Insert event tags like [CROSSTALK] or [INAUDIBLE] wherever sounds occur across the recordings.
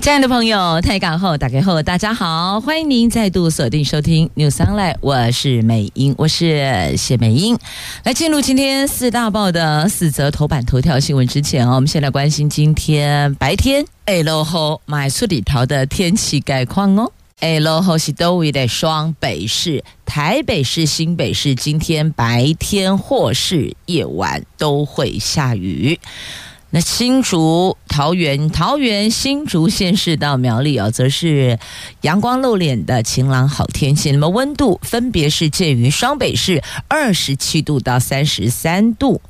亲爱的朋友，台港后打开后，大家好，欢迎您再度锁定收听 News Online，我是美英，我是谢美英。来进入今天四大报的四则头版头条新闻之前哦，我们先来关心今天白天哎落后买出里头的天气概况哦。哎落后是都位的双北市、台北市、新北市，今天白天或是夜晚都会下雨。那新竹、桃园、桃园、新竹县市到苗栗哦，则是阳光露脸的晴朗好天气。那么温度分别是介于双北市二十七度到三十三度，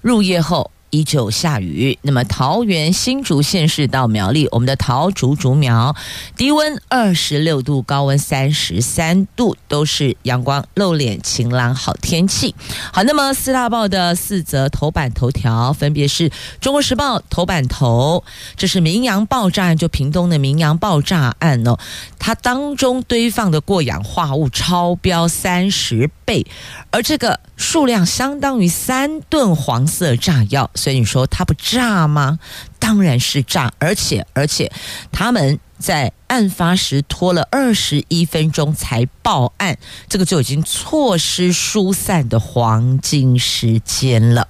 入夜后。依旧下雨，那么桃园新竹县市到苗栗，我们的桃竹竹苗低温二十六度，高温三十三度，都是阳光露脸、晴朗好天气。好，那么四大报的四则头版头条分别是《中国时报》头版头，这是明阳爆炸案，就屏东的明阳爆炸案哦，它当中堆放的过氧化物超标三十倍，而这个数量相当于三吨黄色炸药。所以你说它不炸吗？当然是炸，而且而且他们在案发时拖了二十一分钟才报案，这个就已经错失疏散的黄金时间了。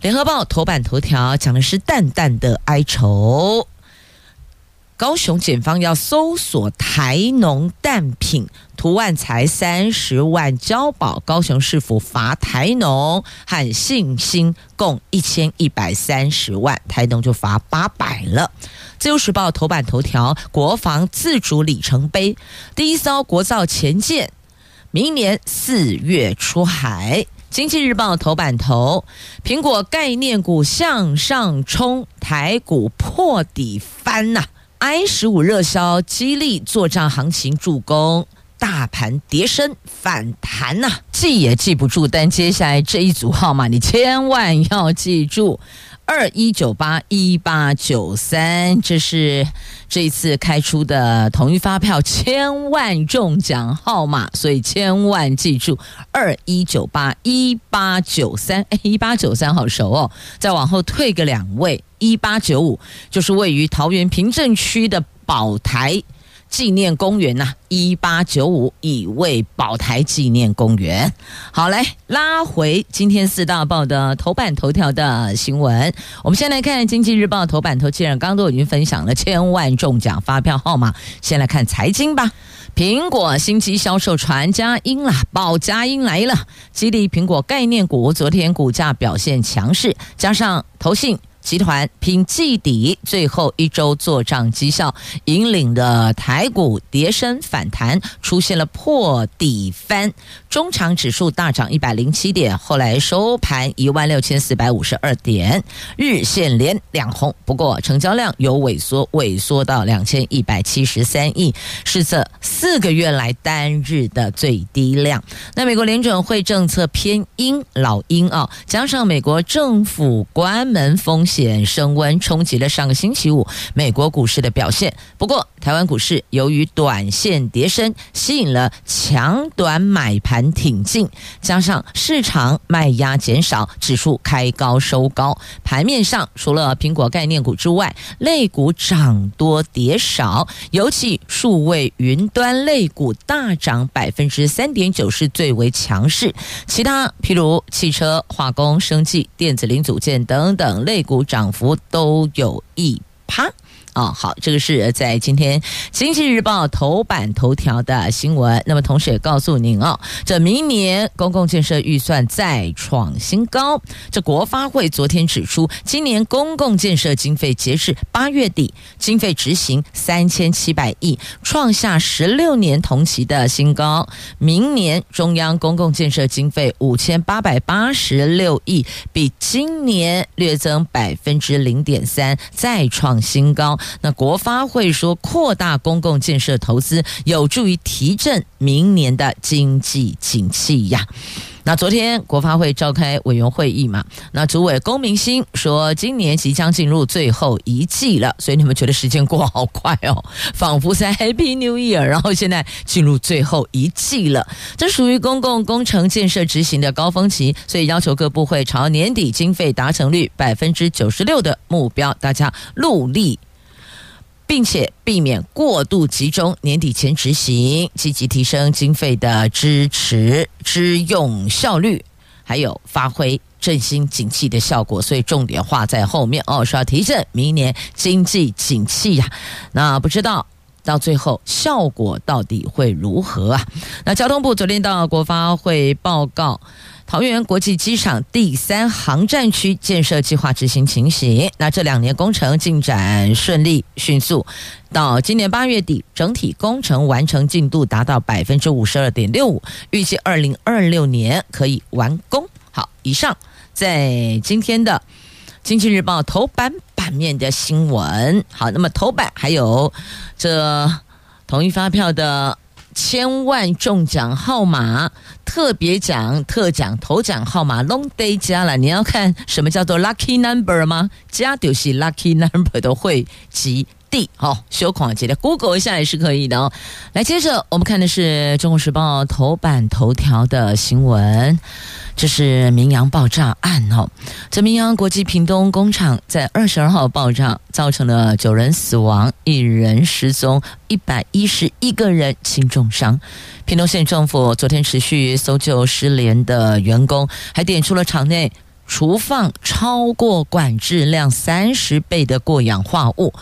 联合报头版头条讲的是淡淡的哀愁。高雄检方要搜索台农蛋品，图案才三十万交保。高雄市府罚台农和信心共一千一百三十万，台农就罚八百了。自由时报头版头条：国防自主里程碑，第一艘国造前舰明年四月出海。经济日报头版头：苹果概念股向上冲，台股破底翻呐、I 十五热销，激励作战行情助攻，大盘跌深反弹呐、记也记不住，但接下来这一组号码你千万要记住：二一九八一八九三，这是这一次开出的统一发票千万中奖号码，所以千万记住二一九八一八九三。哎，一八九三好熟哦，再往后退个两位。一八九五就是位于桃园平镇区的宝台纪念公园呐、啊，一八九五乙未宝台纪念公园。好，来拉回今天四大报的头版头条的新闻。我们先来看《经济日报》头版头，条刚刚都已经分享了千万中奖发票号码，先来看财经吧。苹果新机销售传佳音了，报佳音来了，激励苹果概念股，昨天股价表现强势，加上投信。集团拼季底最后一周做账绩效，引领的台股跌升反弹，出现了破底翻。中场指数大涨一百零七点，后来收盘一万六千四百五十二点，日线连两红。不过成交量有萎缩，萎缩到两千一百七十三亿，是这四个月来单日的最低量。那美国联准会政策偏鹰，老鹰啊，加上美国政府关门风险。险升温，冲击了上个星期五美国股市的表现。不过，台湾股市由于短线跌升，吸引了强短买盘挺进，加上市场卖压减少，指数开高收高。盘面上，除了苹果概念股之外，类股涨多跌少，尤其数位云端类股大涨百分之三点九，是最为强势。其他譬如汽车、化工、生技、电子零组件等等类股。涨幅都有一趴。哦，好，这个是在今天《经济日报》头版头条的新闻。那么，同时也告诉您哦，这明年公共建设预算再创新高。这国发会昨天指出，今年公共建设经费截至八月底，经费执行三千七百亿，创下十六年同期的新高。明年中央公共建设经费五千八百八十六亿，比今年略增百分之零点三，再创新高。那国发会说，扩大公共建设投资，有助于提振明年的经济景气呀。那昨天国发会召开委员会议嘛，那主委龚明鑫说，今年即将进入最后一季了，所以你们觉得时间过好快哦，仿佛在 Happy New Year，然后现在进入最后一季了，这属于公共工程建设执行的高峰期，所以要求各部会朝年底经费达成率百分之九十六的目标，大家努力。并且避免过度集中，年底前执行，积极提升经费的支持支用效率，还有发挥振兴景气的效果。所以重点画在后面哦，说要提振明年经济景气呀。那不知道到最后效果到底会如何啊？那交通部昨天到国发会报告。桃园国际机场第三航站区建设计划执行情形，那这两年工程进展顺利迅速，到今年八月底，整体工程完成进度达到百分之五十二点六五，预计二零二六年可以完工。好，以上在今天的《经济日报》头版版面的新闻。好，那么头版还有这统一发票的。千万中奖号码、特别奖、特奖、头奖号码拢得加了。你要看什么叫做 lucky number 吗？加就是 lucky number 的汇集地。好，小狂姐的 Google 一下也是可以的哦。来，接着我们看的是《中国时报》头版头条的新闻。这是明阳爆炸案哦，这明阳国际屏东工厂在二十二号爆炸，造成了九人死亡、一人失踪、一百一十一个人轻重伤。屏东县政府昨天持续搜救失联的员工，还点出了厂内。除放超过管制量三十倍的过氧化物，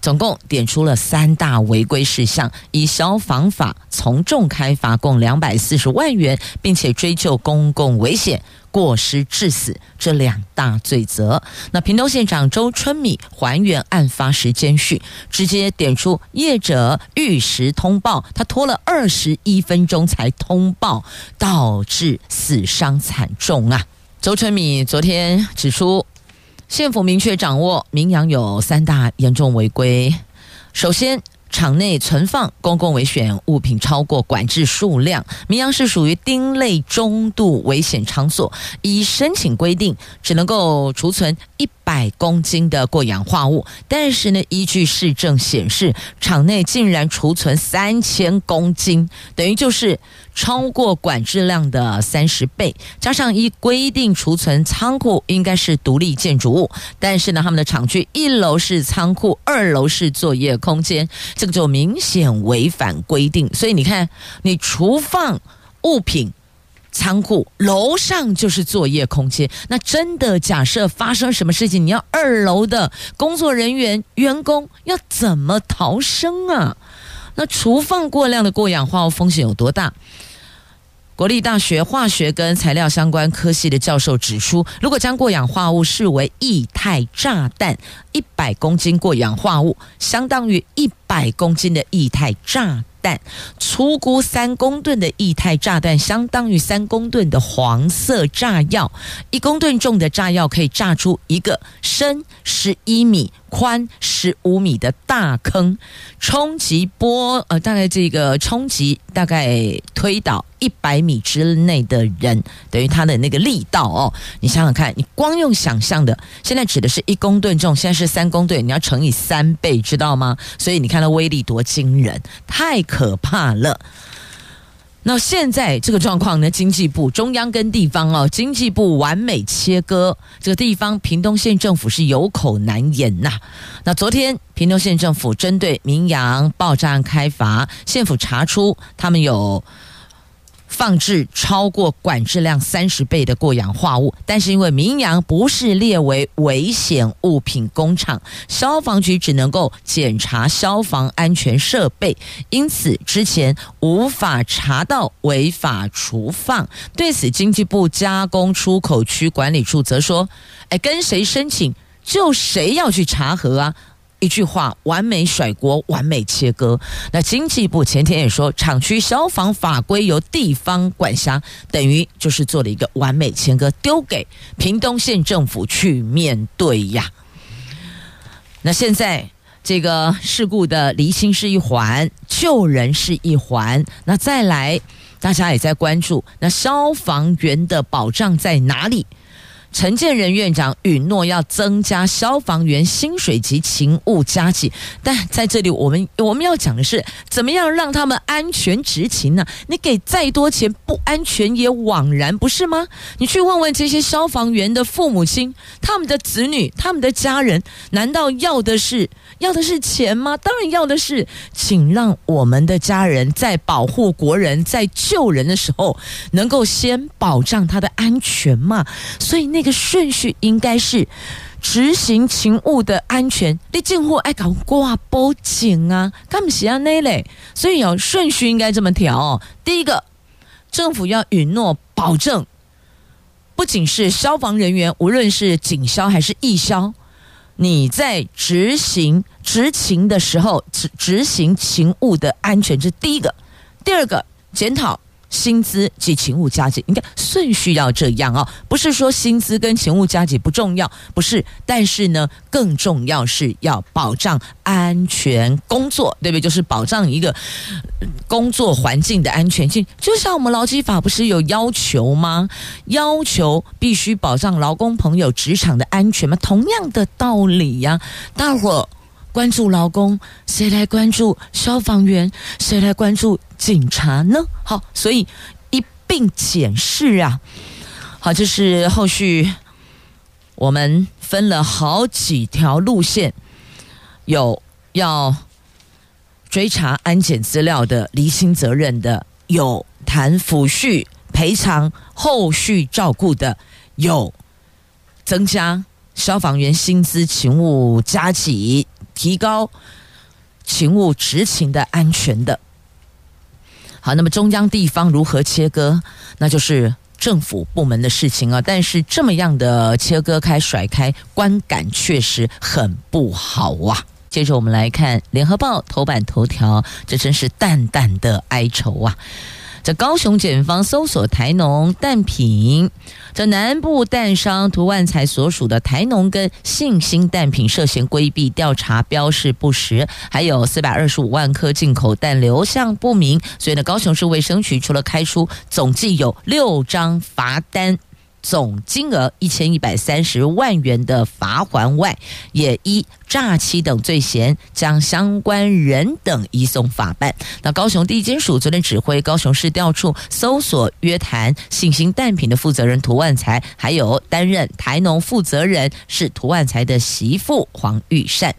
总共点出了三大违规事项，以消防法从重开罚共两百四十万元，并且追究公共危险、过失致死这两大罪责。那屏东县长周春米还原案发时间序，直接点出业者逾时通报，他拖了二十一分钟才通报，导致死伤惨重啊！周春米昨天指出，县府明确掌握明阳有三大严重违规。首先，场内存放公共危险物品超过管制数量，明阳是属于丁类中度危险场所，依申请规定只能够储存一百公斤的过氧化物，但是呢，依据市政显示，厂内竟然储存三千公斤，等于就是。超过管制量的三十倍，加上依规定储存仓库应该是独立建筑物，但是呢，他们的厂区一楼是仓库，二楼是作业空间，这个就明显违反规定。所以你看，你厨放物品仓库，楼上就是作业空间，那真的假设发生什么事情，你要二楼的工作人员员工要怎么逃生啊？那厨放过量的过氧化物风险有多大？国立大学化学跟材料相关科系的教授指出，如果将过氧化物视为液态炸弹，一百公斤过氧化物相当于一百公斤的液态炸弹，粗估三公吨的液态炸弹相当于三公吨的黄色炸药，一公吨重的炸药可以炸出一个深十一米。宽十五米的大坑，冲击波呃，大概这个冲击大概推倒一百米之内的人，等于他的那个力道哦。你想想看，你光用想象的，现在指的是一公吨重，现在是三公吨，你要乘以三倍，知道吗？所以你看那威力多惊人，太可怕了。那现在这个状况呢？经济部、中央跟地方哦，经济部完美切割，这个地方屏东县政府是有口难言呐。那昨天屏东县政府针对明阳爆炸案开罚，县府查出他们有。放置超过管制量三十倍的过氧化物，但是因为明阳不是列为危险物品工厂，消防局只能够检查消防安全设备，因此之前无法查到违法储放。对此，经济部加工出口区管理处则说：“哎，跟谁申请就谁要去查核啊。”一句话，完美甩锅，完美切割。那经济部前天也说，厂区消防法规由地方管辖，等于就是做了一个完美切割，丢给屏东县政府去面对呀。那现在这个事故的厘清是一环，救人是一环。那再来，大家也在关注，那消防员的保障在哪里？陈建仁院长允诺要增加消防员薪水及勤务加给，但在这里我们我们要讲的是，怎么样让他们安全执勤呢？你给再多钱，不安全也枉然，不是吗？你去问问这些消防员的父母亲，他们的子女，他们的家人，难道要的是要的是钱吗？当然要的是，请让我们的家人在保护国人、在救人的时候，能够先保障他的安全嘛。所以那。那个顺序应该是执行勤务的安全，你进货爱搞挂报警啊，干不起啊那类，所以哦，顺序应该这么调哦。第一个，政府要允诺保证，不仅是消防人员，无论是警消还是义消，你在执行执勤的时候，执执行勤务的安全，这是第一个。第二个，检讨。薪资及勤务加给，应该顺序要这样哦，不是说薪资跟勤务加给不重要，不是，但是呢，更重要是要保障安全工作，对不对？就是保障一个工作环境的安全性。就像我们劳基法不是有要求吗？要求必须保障劳工朋友职场的安全吗？同样的道理呀、大伙儿关注劳工，谁来关注消防员？谁来关注？警察呢？好，所以一并检视啊。好，这是后续我们分了好几条路线，有要追查安检资料的、厘清责任的，有谈抚恤赔偿、后续照顾的，有增加消防员薪资、勤务加急、提高勤务执勤的安全的。好，那么中央地方如何切割，那就是政府部门的事情啊。但是这么样的切割开、甩开，观感确实很不好啊。接着我们来看《联合报》头版头条，这真是淡淡的哀愁啊。高雄检方搜索台农蛋品，这南部蛋商涂万才所属的台农跟信心蛋品涉嫌规避调查标示不实，还有四百二十五万颗进口蛋流向不明，所以呢，高雄市卫生局除了开出总计有六张罚单。总金额一千一百三十万元的罚锾外，也依诈欺等罪嫌将相关人等移送法办。那高雄地检署昨天指挥高雄市调处搜索约谈信兴蛋品的负责人涂万才，还有担任台农负责人是涂万才的媳妇黄玉善。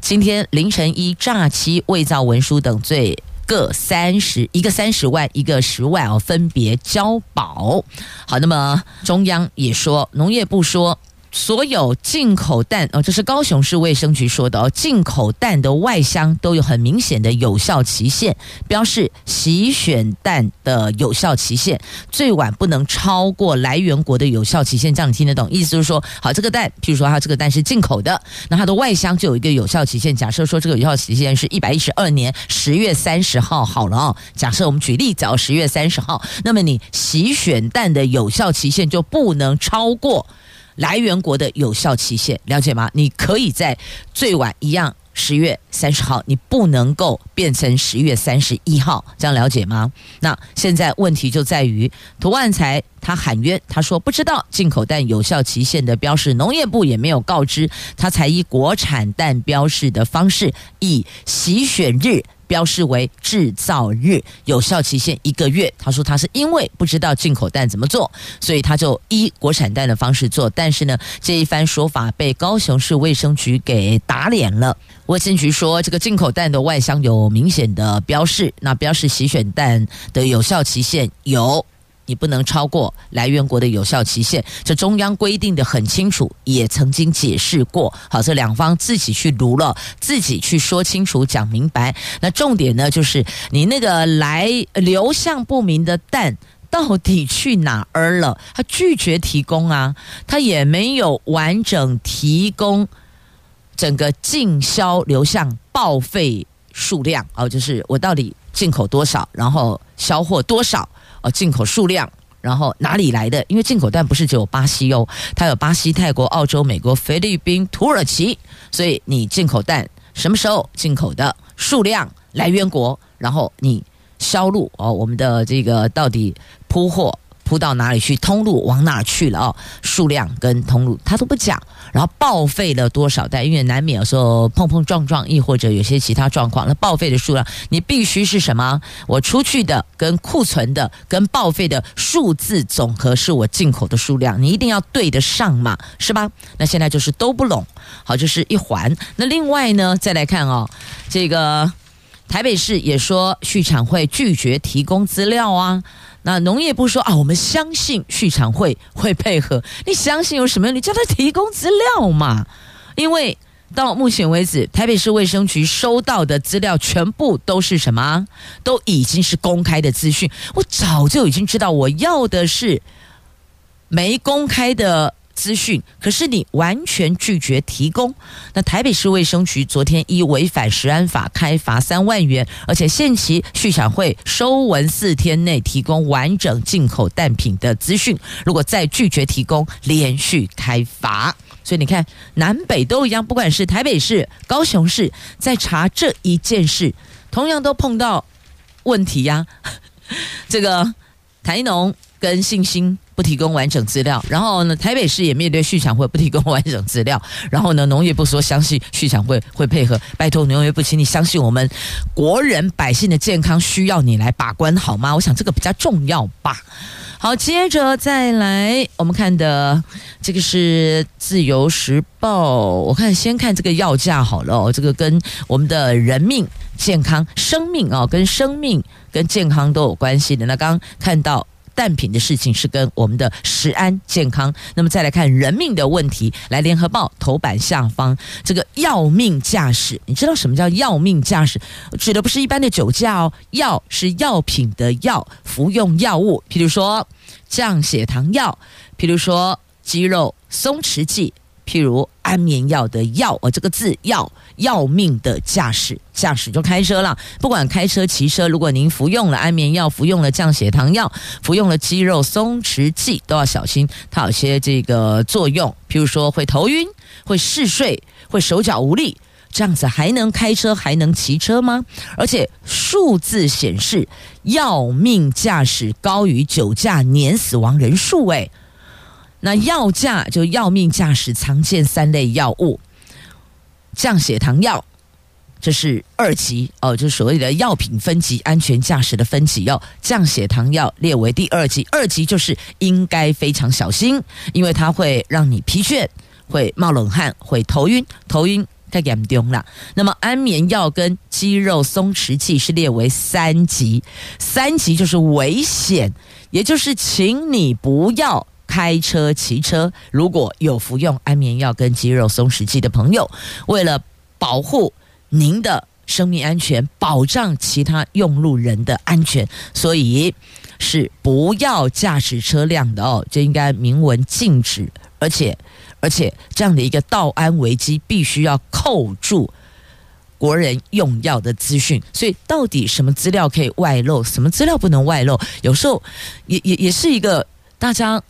今天凌晨依诈欺、伪造文书等罪。各三十，一个三十万，一个十万哦，分别交保。好，那么中央也说，农业部说。所有进口蛋哦，这是高雄市卫生局说的哦。进口蛋的外箱都有很明显的有效期限，标示洗选蛋的有效期限最晚不能超过来源国的有效期限。这样你听得懂？意思就是说，好，这个蛋，譬如说它这个蛋是进口的，那它的外箱就有一个有效期限。假设说这个有效期限是一百一十二年十月三十号，好了哦。假设我们举例，早十月三十号，那么你洗选蛋的有效期限就不能超过。来源国的有效期限，了解吗？你可以在最晚一样十月三十号，你不能够变成十月三十一号，这样了解吗？那现在问题就在于涂万才他喊冤，他说不知道进口蛋有效期限的标示，农业部也没有告知，他才以国产蛋标示的方式，以洗选日。标示为制造日，有效期限一个月。他说他是因为不知道进口蛋怎么做，所以他就依国产蛋的方式做。但是呢，这一番说法被高雄市卫生局给打脸了。卫生局说，这个进口蛋的外箱有明显的标示，那标示洗选蛋的有效期限有。你不能超过来源国的有效期限，这中央规定的很清楚，也曾经解释过。好，这两方自己去读了，自己去说清楚、讲明白。那重点呢，就是你那个来流向不明的蛋到底去哪儿了？他拒绝提供啊，他也没有完整提供整个进销流向报废数量哦，就是我到底进口多少，然后销货多少。进口数量，然后哪里来的？因为进口蛋不是只有巴西哦，它有巴西、泰国、澳洲、美国、菲律宾、土耳其，所以你进口蛋什么时候进口的数量、来源国，然后你销路哦，我们的这个到底铺货。铺到哪里去？通路往哪去了？哦，数量跟通路他都不讲，然后报废了多少袋？因为难免有时候碰碰撞撞，亦或者有些其他状况，那报废的数量你必须是什么？我出去的跟库存的跟报废的数字总和是我进口的数量，你一定要对得上嘛，是吧？那现在就是都不拢，好，这是一环。那另外呢，再来看哦，这个台北市也说畜产会拒绝提供资料啊。那农业部说啊，我们相信畜产会会配合。你相信有什么用？你叫他提供资料嘛。因为到目前为止，台北市卫生局收到的资料全部都是什么？都已经是公开的资讯。我早就已经知道，我要的是没公开的。资讯，可是你完全拒绝提供。那台北市卫生局昨天依违反食安法开罚三万元，而且限期畜产会收文四天内提供完整进口蛋品的资讯。如果再拒绝提供，连续开罚。所以你看，南北都一样，不管是台北市、高雄市，在查这一件事，同样都碰到问题呀。[LAUGHS] 这个台农跟信心。不提供完整资料，然后呢，台北市也面对畜产会不提供完整资料，然后呢，农业部说相信畜产会会配合，拜托农业部，请你相信我们国人百姓的健康需要你来把关好吗？我想这个比较重要吧。好，接着再来，我们看的这个是《自由时报》，我看先看这个药价好了哦，这个跟我们的人命、健康、生命啊，跟生命跟健康都有关系的。那刚看到。蛋品的事情是跟我们的食安健康，那么再来看人命的问题。来，联合报头版下方这个要命驾驶，你知道什么叫要命驾驶？指的不是一般的酒驾哦，药是药品的药，服用药物，譬如说降血糖药，譬如说肌肉松弛剂。譬如安眠药的药，哦，这个字要要命的驾驶，驾驶就开车了。不管开车骑车，如果您服用了安眠药，服用了降血糖药，服用了肌肉松弛剂，都要小心，它有些这个作用。譬如说会头晕、会嗜睡、会手脚无力，这样子还能开车还能骑车吗？而且数字显示，要命驾驶高于酒驾年死亡人数，诶。那药驾就要命驾驶常见三类药物，降血糖药，这是二级哦，就是所谓的药品分级，安全驾驶的分级药降血糖药列为第二级，二级就是应该非常小心，因为它会让你疲倦，会冒冷汗，会头晕，头晕太严重了。那么安眠药跟肌肉松弛剂是列为三级，三级就是危险，也就是请你不要。开车、骑车，如果有服用安眠药跟肌肉松弛剂的朋友，为了保护您的生命安全，保障其他用路人的安全，所以是不要驾驶车辆的哦，就应该明文禁止。而且，而且这样的一个道安危机，必须要扣住国人用药的资讯。所以，到底什么资料可以外露，什么资料不能外露？有时候也也也是一个大家。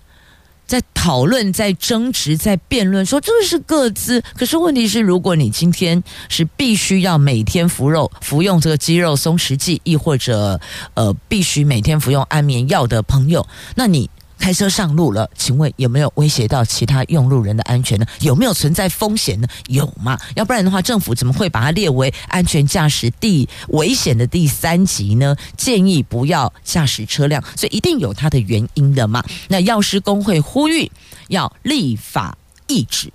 在讨论、在争执、在辩论，说这是各自。可是问题是，如果你今天是必须要每天服肉服用这个肌肉松弛剂，亦或者呃必须每天服用安眠药的朋友，那你。开车上路了，请问有没有威胁到其他用路人的安全呢？有没有存在风险呢？有吗？要不然的话，政府怎么会把它列为安全驾驶第危险的第三级呢？建议不要驾驶车辆，所以一定有它的原因的嘛。那药师工会呼吁要立法抑制。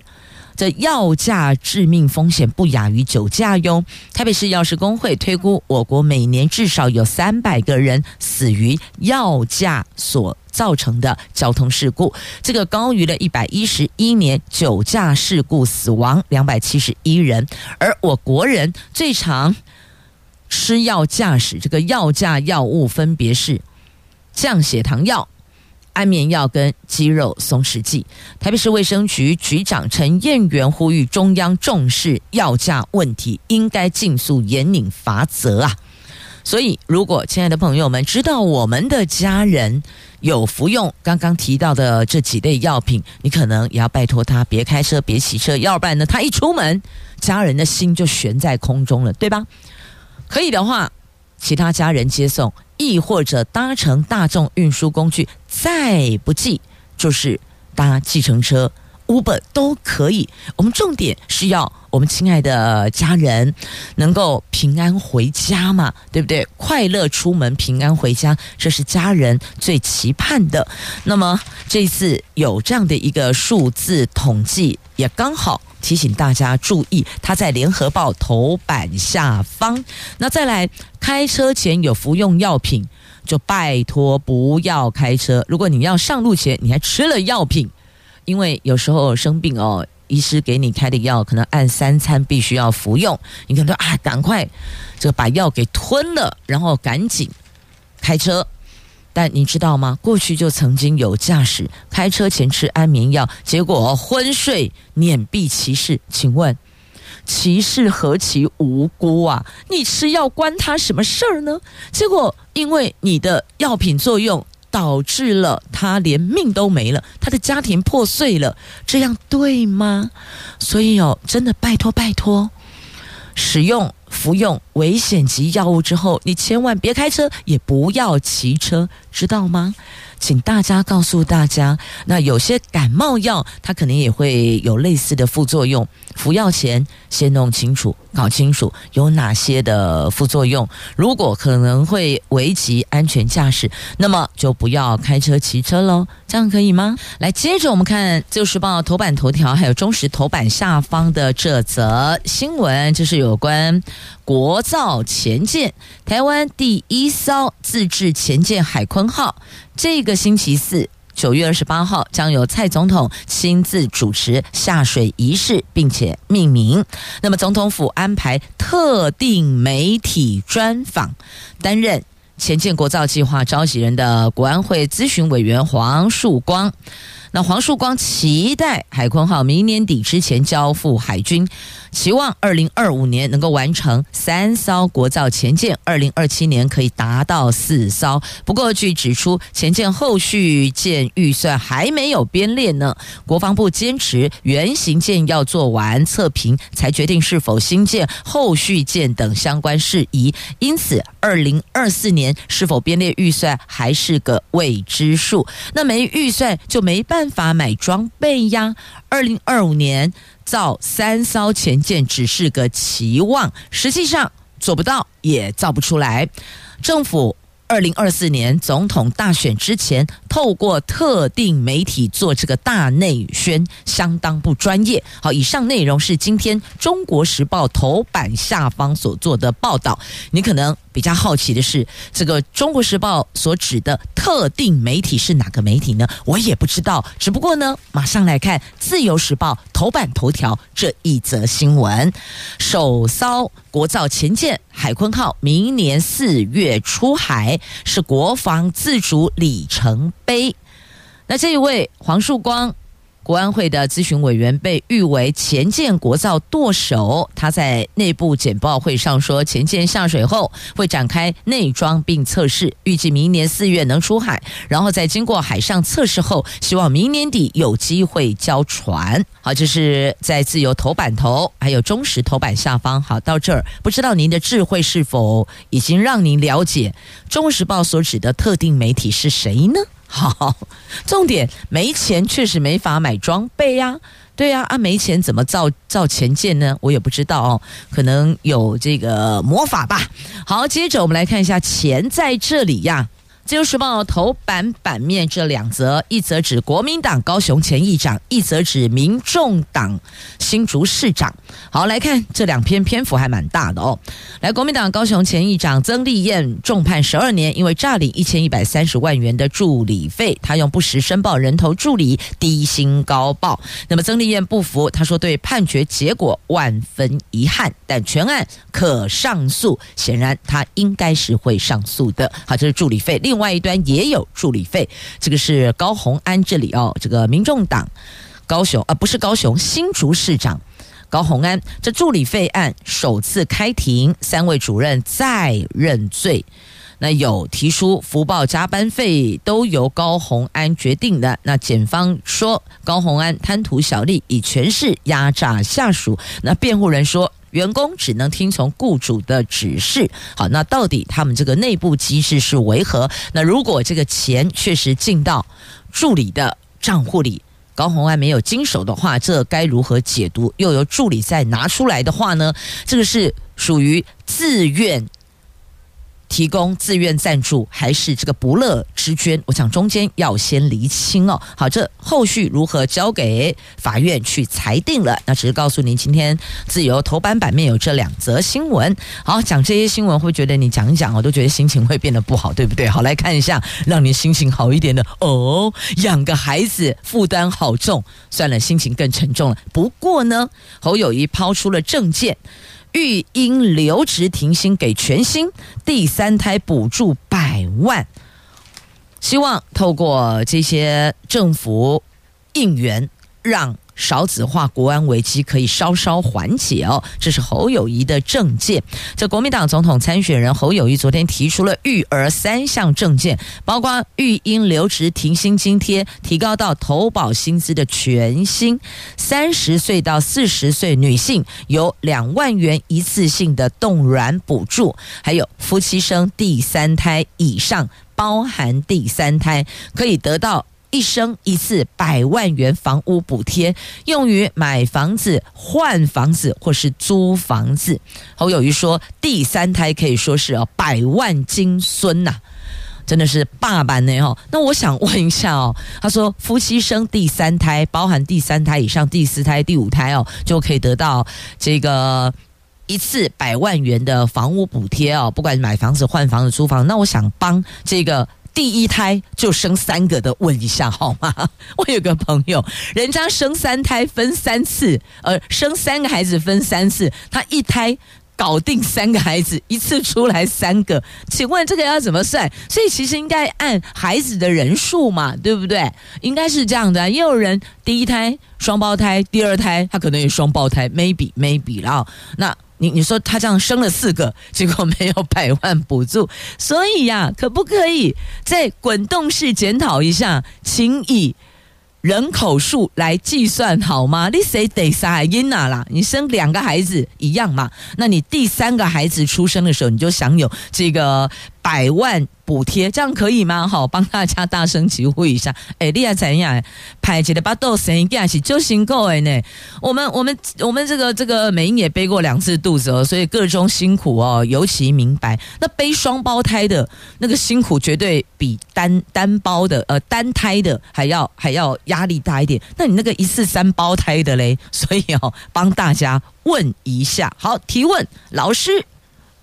这药驾致命风险不亚于酒驾哟。台北市药师公会推估，我国每年至少有三百个人死于药驾所造成的交通事故，这个高于了一百一十一年酒驾事故死亡两百七十一人。而我国人最常吃药驾驶，这个药驾药物分别是降血糖药。安眠药跟肌肉松弛剂，台北市卫生局局长陈彦元呼吁中央重视药价问题，应该尽速严拟罚则啊！所以，如果亲爱的朋友们知道我们的家人有服用刚刚提到的这几类药品，你可能也要拜托他别开车、别骑车，要不然呢，他一出门，家人的心就悬在空中了，对吧？可以的话，其他家人接送，亦或者搭乘大众运输工具，再不济就是搭计程车。Uber 都可以，我们重点是要我们亲爱的家人能够平安回家嘛，对不对？快乐出门，平安回家，这是家人最期盼的。那么这次有这样的一个数字统计，也刚好提醒大家注意，它在联合报头版下方。那再来，开车前有服用药品，就拜托不要开车。如果你要上路前，你还吃了药品。因为有时候生病哦，医师给你开的药可能按三餐必须要服用，你可能说啊，赶快这个把药给吞了，然后赶紧开车。但你知道吗？过去就曾经有驾驶开车前吃安眠药，结果昏睡碾毙骑士。请问骑士何其无辜啊！你吃药关他什么事儿呢？结果因为你的药品作用。导致了他连命都没了，他的家庭破碎了，这样对吗？所以哦，真的拜托拜托，使用服用危险级药物之后，你千万别开车，也不要骑车，知道吗？请大家告诉大家，那有些感冒药，它可能也会有类似的副作用。服药前先弄清楚、搞清楚有哪些的副作用。如果可能会危及安全驾驶，那么就不要开车、骑车喽。这样可以吗？来，接着我们看《自由时报》头版头条，还有中时头版下方的这则新闻，这是有关国造潜舰，台湾第一艘自制潜舰“海鲲号”。这个星期四，九月二十八号，将由蔡总统亲自主持下水仪式，并且命名。那么，总统府安排特定媒体专访，担任前建国造计划召集人的国安会咨询委员黄树光。那黄树光期待海鲲号明年底之前交付海军，期望二零二五年能够完成三艘国造潜舰，二零二七年可以达到四艘。不过据指出，潜舰后续舰预算还没有编列呢。国防部坚持原型舰要做完测评，才决定是否新建后续舰等相关事宜。因此，二零二四年是否编列预算还是个未知数。那没预算就没办办法买装备呀。二零二五年造三艘潜舰只是个期望，实际上做不到也造不出来。政府。二零二四年总统大选之前，透过特定媒体做这个大内宣，相当不专业。好，以上内容是今天《中国时报》头版下方所做的报道。你可能比较好奇的是，这个《中国时报》所指的特定媒体是哪个媒体呢？我也不知道。只不过呢，马上来看《自由时报》头版头条这一则新闻：首艘国造潜舰。海鲲号明年四月出海，是国防自主里程碑。那这一位黄树光。国安会的咨询委员被誉为前舰国造舵手，他在内部简报会上说，前舰下水后会展开内装并测试，预计明年四月能出海，然后在经过海上测试后，希望明年底有机会交船。好，这是在自由头版头，还有中时头版下方。好，到这儿，不知道您的智慧是否已经让您了解《中时报》所指的特定媒体是谁呢？好，重点没钱确实没法买装备呀，对呀，啊没钱怎么造造钱舰呢？我也不知道哦，可能有这个魔法吧。好，接着我们来看一下钱在这里呀。自由时报头版版面这两则，一则指国民党高雄前议长，一则指民众党新竹市长。好，来看这两篇篇幅还蛮大的哦。来，国民党高雄前议长曾丽燕重判十二年，因为诈领一千一百三十万元的助理费，他用不实申报人头助理，低薪高报。那么曾丽燕不服，他说对判决结果万分遗憾，但全案可上诉。显然他应该是会上诉的。好，这是助理费。另外外一端也有助理费，这个是高虹安这里哦，这个民众党高雄啊，不是高雄新竹市长高虹安这助理费案首次开庭，三位主任再认罪。那有提出福报加班费都由高虹安决定的。那检方说高虹安贪图小利，以权势压榨下属。那辩护人说员工只能听从雇主的指示。好，那到底他们这个内部机制是为何？那如果这个钱确实进到助理的账户里，高红安没有经手的话，这该如何解读？又由助理再拿出来的话呢？这个是属于自愿。提供自愿赞助还是这个不乐之捐？我想中间要先厘清哦。好，这后续如何交给法院去裁定了？那只是告诉您，今天自由头版版面有这两则新闻。好，讲这些新闻会觉得你讲一讲，我都觉得心情会变得不好，对不对？好，来看一下让你心情好一点的哦。养个孩子负担好重，算了，心情更沉重了。不过呢，侯友谊抛出了证件。育婴留职停薪给全薪，第三胎补助百万，希望透过这些政府应援，让。少子化国安危机可以稍稍缓解哦，这是侯友谊的政见。这国民党总统参选人侯友谊昨天提出了育儿三项政见，包括育婴留职停薪津贴提高到投保薪资的全薪，三十岁到四十岁女性有两万元一次性的冻卵补助，还有夫妻生第三胎以上，包含第三胎可以得到。一生一次百万元房屋补贴，用于买房子、换房子或是租房子。侯友宜说，第三胎可以说是哦百万金孙呐，真的是爸爸呢哦。那我想问一下哦，他说夫妻生第三胎，包含第三胎以上、第四胎、第五胎哦，就可以得到这个一次百万元的房屋补贴哦，不管买房子、换房子、租房。那我想帮这个。第一胎就生三个的，问一下好吗？[LAUGHS] 我有个朋友，人家生三胎分三次，呃，生三个孩子分三次，他一胎搞定三个孩子，一次出来三个，请问这个要怎么算？所以其实应该按孩子的人数嘛，对不对？应该是这样的。也有人第一胎双胞胎，第二胎他可能有双胞胎，maybe maybe 然后那。你你说他这样生了四个，[LAUGHS] 结果没有百万补助，所以呀、可不可以再滚动式检讨一下，请以人口数来计算好吗？你谁得啥因哪啦？你生两个孩子一样嘛？那你第三个孩子出生的时候，你就享有这个。百万补贴，这样可以吗？好，帮大家大声疾呼一下。[LAUGHS] 哎，厉害怎样？排起的巴豆生一个是就行够哎呢。我们我们我们这个这个美英也背过两次肚子哦，所以各种辛苦哦，尤其明白。那背双胞胎的那个辛苦，绝对比单单胞的呃单胎的还要还要压力大一点。那你那个一次三胞胎的嘞？[LAUGHS] 所以哦，帮大家问一下。好，提问，老师，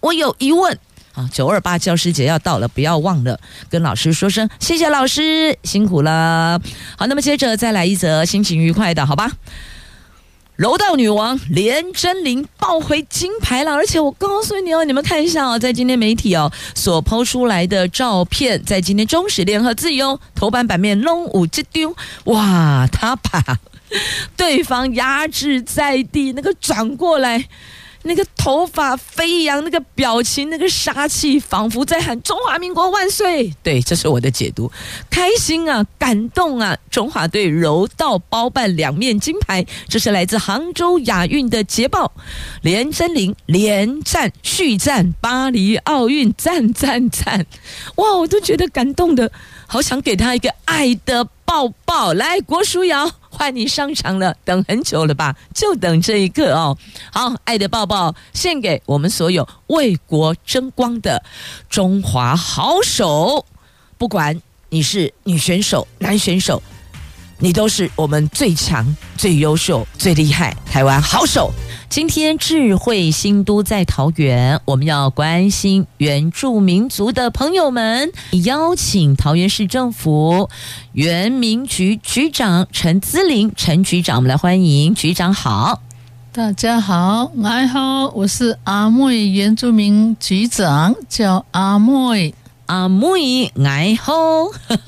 我有疑问。九二八教师节要到了，不要忘了跟老师说声谢谢老师，辛苦了。好，那么接着再来一则心情愉快的，好吧？柔道女王连珍羚抱回金牌了，而且我告诉你哦，你们看一下哦，在今天媒体哦所抛出来的照片，在今天中时联合自由头版版面龙五之丢，哇，他把对方压制在地，那个转过来。那个头发飞扬，那个表情，那个杀气，仿佛在喊“中华民国万岁”。对，这是我的解读。开心啊，感动啊！中华队柔道包办两面金牌，这是来自杭州亚运的捷报。连珍羚连战续战巴黎奥运，赞赞赞！哇，我都觉得感动的，好想给他一个爱的抱抱。来，郭书瑶。换你上场了，等很久了吧？就等这一刻哦。好，爱的抱抱献给我们所有为国争光的中华好手。不管你是女选手、男选手，你都是我们最强、最优秀、最厉害台湾好手。今天智慧新都在桃园，我们要关心原住民族的朋友们，邀请桃园市政府原民局局长陈姿玲陈局长，我们来欢迎局长好。大家好，你好，我是阿妹原住民局长，叫阿妹。阿木伊爱好，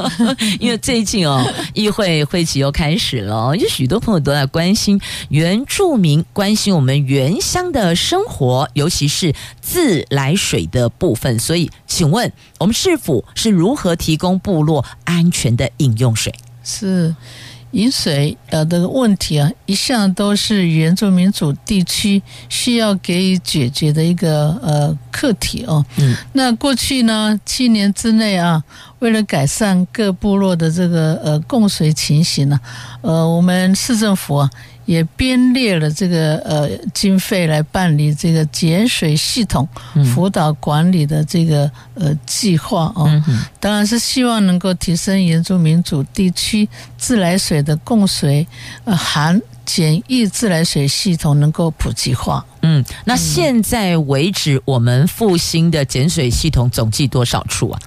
[LAUGHS] 因为最近哦，议会会期又开始了，有许多朋友都在关心原住民，关心我们原乡的生活，尤其是自来水的部分。所以，请问我们市府是如何提供部落安全的饮用水？是。饮水呃的问题啊，一向都是原住民族地区需要给予解决的一个呃课题哦。嗯，那过去呢，七年之内啊，为了改善各部落的这个呃供水情形呢，呃，我们市政府啊。也编列了这个呃经费来办理这个减水系统辅导管理的这个呃计划哦，当然是希望能够提升原住民族地区自来水的供水，呃含简易自来水系统能够普及化。嗯，那现在为止，我们复兴的减水系统总计多少处啊？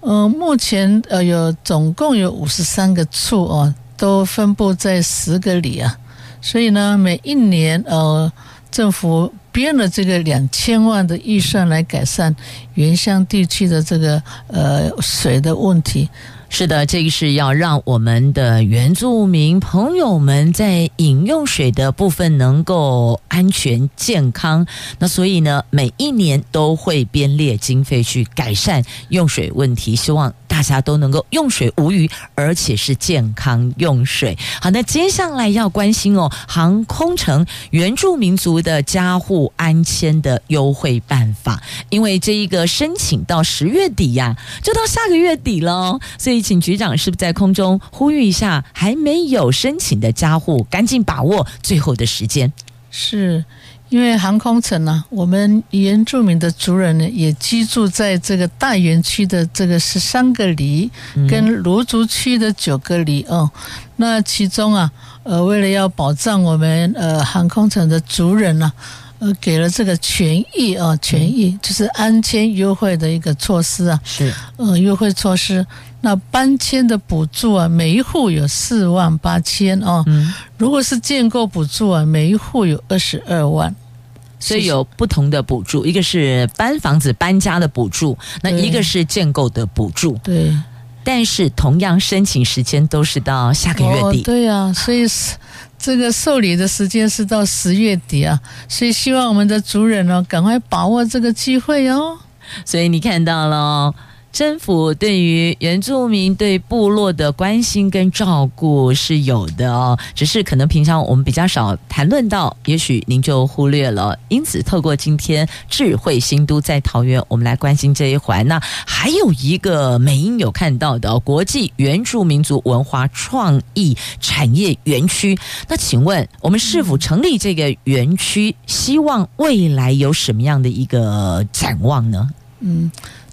呃，目前呃有总共有五十三个处哦，都分布在十个里啊。所以呢，每一年呃，政府编了这个两千万的预算来改善原乡地区的这个呃水的问题。是的，这个是要让我们的原住民朋友们在饮用水的部分能够安全健康。那所以呢，每一年都会编列经费去改善用水问题，希望大家都能够用水无虞，而且是健康用水。好，那接下来要关心哦，航空城原住民族的家户安迁的优惠办法，因为这一个申请到十月底呀、就到下个月底了，所以。请局长是不是在空中呼吁一下，还没有申请的家户，赶紧把握最后的时间。是因为航空城呢、啊，我们原住民的族人呢，也居住在这个大园区的这个十三个里，跟卢竹区的九个里哦。那其中啊，呃，为了要保障我们呃航空城的族人呢、啊。呃，给了这个权益啊，权益就是安迁优惠的一个措施啊，是呃优惠措施。那搬迁的补助啊，每一户有四万八千哦。嗯，如果是建构补助啊，每一户有二十二万，所以有不同的补助，一个是搬房子搬家的补助，那一个是建构的补助。对，但是同样申请时间都是到下个月底。哦、对啊，所以是。这个受理的时间是到十月底啊，所以希望我们的族人呢，赶快把握这个机会哦。所以你看到了。政府对于原住民对部落的关心跟照顾是有的哦，只是可能平常我们比较少谈论到，也许您就忽略了。因此，透过今天智慧新都在桃园，我们来关心这一环。那还有一个美英有看到的国际原住民族文化创意产业园区。那请问，我们是否成立这个园区？希望未来有什么样的一个展望呢？嗯。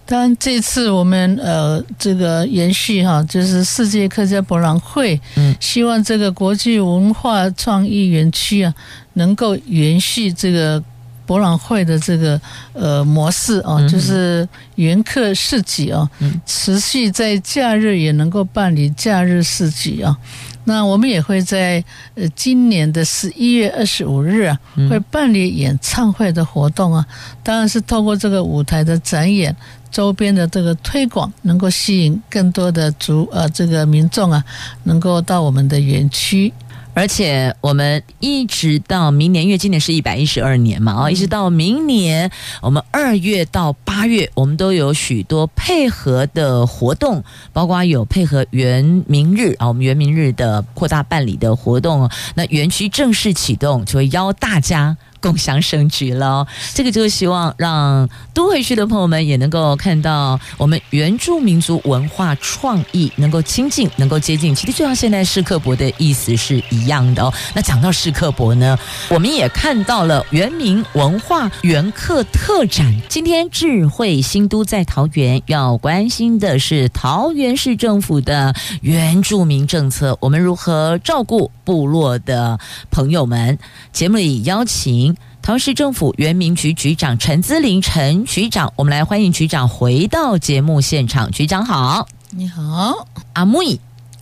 当然，这次我们呃，这个延续哈，就是世界客家博览会，嗯，希望这个国际文化创意园区啊，能够延续这个博览会的这个呃模式啊，就是园客市集啊，持续在假日也能够办理假日市集啊。那我们也会在呃今年的十一月二十五日啊，会办理演唱会的活动啊，当然是透过这个舞台的展演。周边的这个推广，能够吸引更多的族呃这个民众啊，能够到我们的园区。而且我们一直到明年，因为今年是一百一十二年嘛，啊，一直到明年，我们二月到八月，我们都有许多配合的活动，包括有配合原明日啊，我们原明日的扩大办理的活动，那园区正式启动，就会邀大家。共享盛举了，这个就是希望让都会区的朋友们也能够看到我们原住民族文化创意能够亲近，能够接近。其实就像现在士课博的意思是一样的哦。那讲到士课博呢，我们也看到了原民文化原客特展。今天智慧新都在桃园，要关心的是桃园市政府的原住民政策，我们如何照顾部落的朋友们？节目里邀请。桃市政府原民局局长陈姿林陈局长，我们来欢迎局长回到节目现场。局长好，你好，阿木。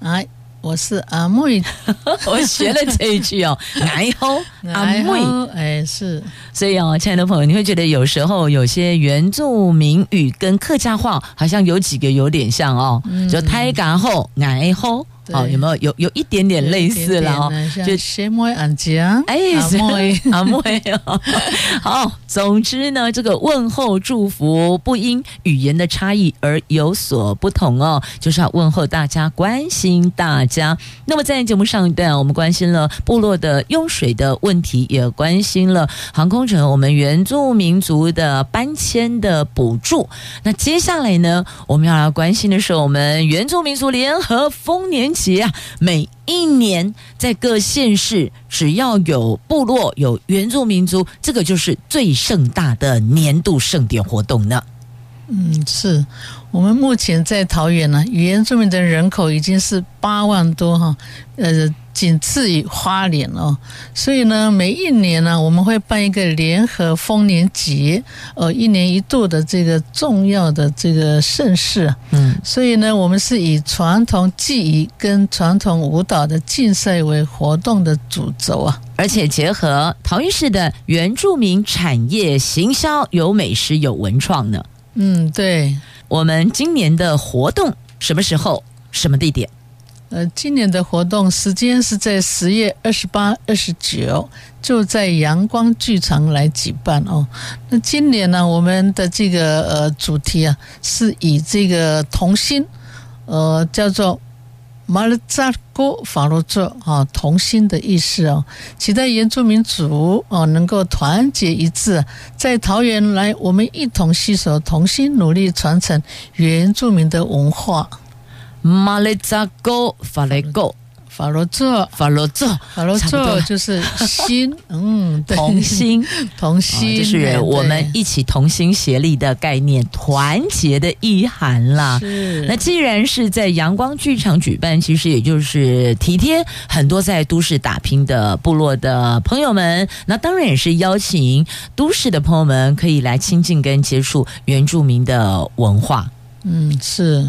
哎，我是阿妹，我学了这一句哦，爱好 [LAUGHS] 阿妹，哎是，所以哦，亲爱的朋友，你会觉得有时候有些原住民语跟客家话好像有几个有点像哦，嗯、就胎嘎后爱好。哦，有没有有有一点点类似了哦？就学妹安讲，哎，阿妹 [LAUGHS] 阿妹哦。好，总之呢，这个问候祝福不因语言的差异而有所不同哦，就是要问候大家，关心大家。那么在节目上一段，我们关心了部落的用水的问题，也关心了航空城我们原住民族的搬迁的补助。那接下来呢，我们要来关心的是我们原住民族联合丰年节啊，每一年在各县市，只要有部落有原住民族，这个就是最盛大的年度盛典活动呢。嗯，是我们目前在桃园呢，原住民的人口已经是八万多哈，呃。仅次于花莲哦，所以呢，每一年呢，我们会办一个联合丰年节，呃，一年一度的这个重要的这个盛事。嗯，所以呢，我们是以传统技艺跟传统舞蹈的竞赛为活动的主轴啊，而且结合桃园市的原住民产业行销，有美食有文创呢。嗯，对，我们今年的活动什么时候、什么地点？呃，今年的活动时间是在十月二十八、二十九，就在阳光剧场来举办哦。那今年呢，我们的这个呃主题啊，是以这个童心，呃，叫做马勒扎哥法罗作啊，同心的意思哦，期待原住民族哦能够团结一致，在桃园来，我们一同携手，同心努力传承原住民的文化。马勒扎哥法雷哥法罗座法罗座法罗座就是心，[LAUGHS] 嗯，同心 [LAUGHS] 同心，就是我们一起同心协力的概念，团结的意涵啦。是。那既然是在阳光剧场举办，其实也就是体贴很多在都市打拼的部落的朋友们。那当然也是邀请都市的朋友们可以来亲近跟接触原住民的文化。嗯，是。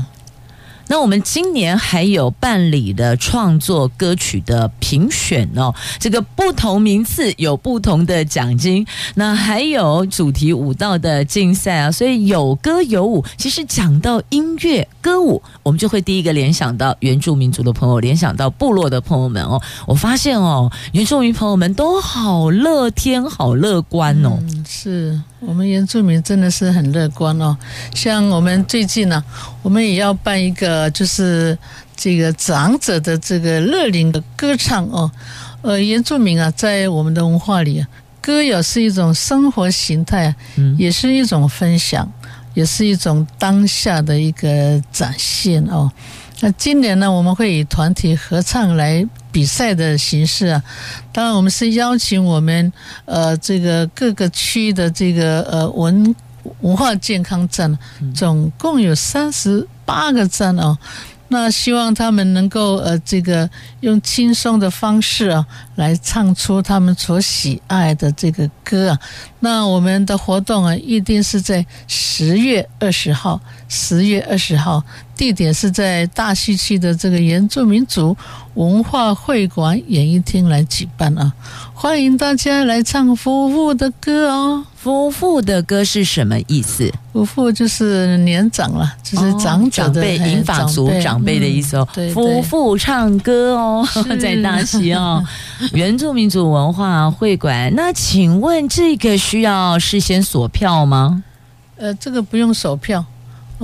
那我们今年还有办理的创作歌曲的评选哦，这个不同名次有不同的奖金，那还有主题舞蹈的竞赛啊，所以有歌有舞。其实讲到音乐歌舞，我们就会第一个联想到原住民族的朋友，联想到部落的朋友们哦。我发现哦，原住民朋友们都好乐天，好乐观哦。是。我们原住民真的是很乐观哦，像我们最近呢，我们也要办一个，就是这个长者的这个乐龄的歌唱哦。呃，原住民啊，在我们的文化里啊，歌谣是一种生活形态，也是一种分享，也是一种当下的一个展现哦。那今年呢，我们会以团体合唱来比赛的形式啊。当然，我们是邀请我们呃这个各个区的这个呃文文化健康站，总共有三十八个站哦。那希望他们能够呃，这个用轻松的方式啊，来唱出他们所喜爱的这个歌啊。那我们的活动啊，一定是在十月二十号，十月二十号，地点是在大溪区的这个原住民族文化会馆演艺厅来举办啊。欢迎大家来唱夫妇的歌哦。夫妇的歌是什么意思？夫妇就是年长了，就是长、哦、长辈、银发族长辈的意思哦。夫妇唱歌哦，在大溪哦，[LAUGHS] 原住民族文化会馆。那请问这个需要事先锁票吗？呃，这个不用锁票。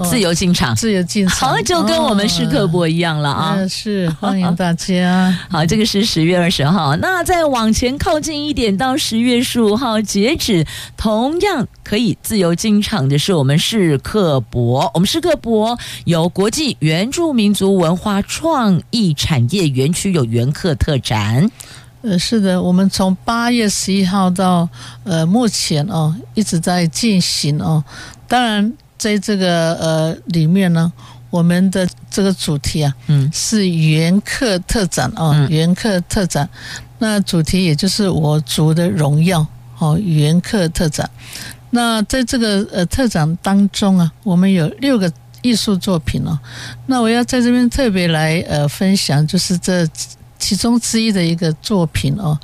自由进场，自由进场，好，就跟我们试课博一样了啊！哦、是欢迎大家。[LAUGHS] 好，这个是十月二十号，那再往前靠近一点，到十月十五号截止，同样可以自由进场的是我们试课博。我们试课博有国际原住民族文化创意产业园区有原客特展。呃，是的，我们从八月十一号到呃目前哦，一直在进行哦，当然。在这个呃里面呢，我们的这个主题啊，嗯，是原客特展哦，嗯、原客特展。那主题也就是我族的荣耀哦，原客特展。那在这个呃特展当中啊，我们有六个艺术作品哦。那我要在这边特别来呃分享，就是这其中之一的一个作品哦，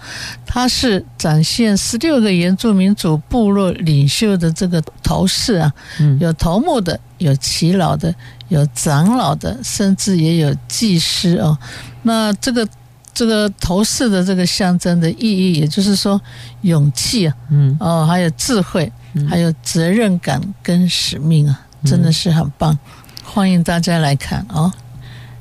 它是展现十六个原住民族部落领袖的这个头饰啊，有头目的，有耆老的，有长老的，甚至也有祭师哦。那这个这个头饰的这个象征的意义，也就是说勇气啊，嗯。哦，还有智慧，还有责任感跟使命啊，真的是很棒，欢迎大家来看哦。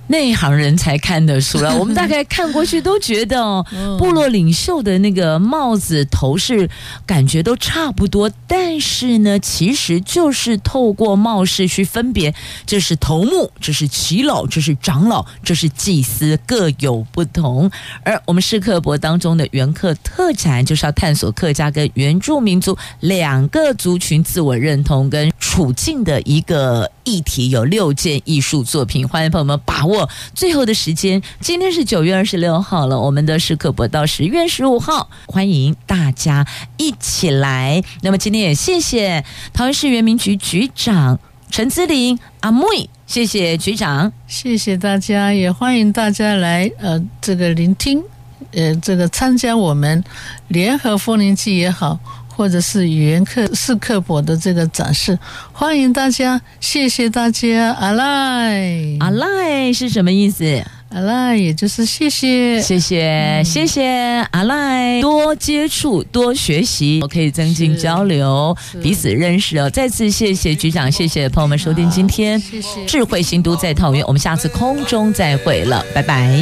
内行人才看的书了，[LAUGHS] 我们大概看过去都觉得哦，部落领袖的那个帽子头饰感觉都差不多，但是呢，其实就是透过帽饰去分别，这是头目，这是耆老，这是长老，这是祭司，各有不同。而我们史克博当中的原客特产，就是要探索客家跟原住民族两个族群自我认同跟处境的一个议题，有六件艺术作品，欢迎朋友们把握。最后的时间，今天是九月二十六号了，我们的时刻播到十月十五号，欢迎大家一起来。那么今天也谢谢桃园市原民局局长陈姿麟阿妹，谢谢局长，谢谢大家，也欢迎大家来呃这个聆听，呃这个参加我们联合丰年祭也好。或者是语言课是课本的这个展示，欢迎大家，谢谢大家。阿赖，阿赖是什么意思？阿赖也就是谢谢，谢谢，嗯、谢谢阿赖。多接触，多学习，我可以增进交流，彼此认识哦。再次谢谢局长，谢谢朋友们收听今天谢谢智慧新都在桃园，我们下次空中再会了，拜拜。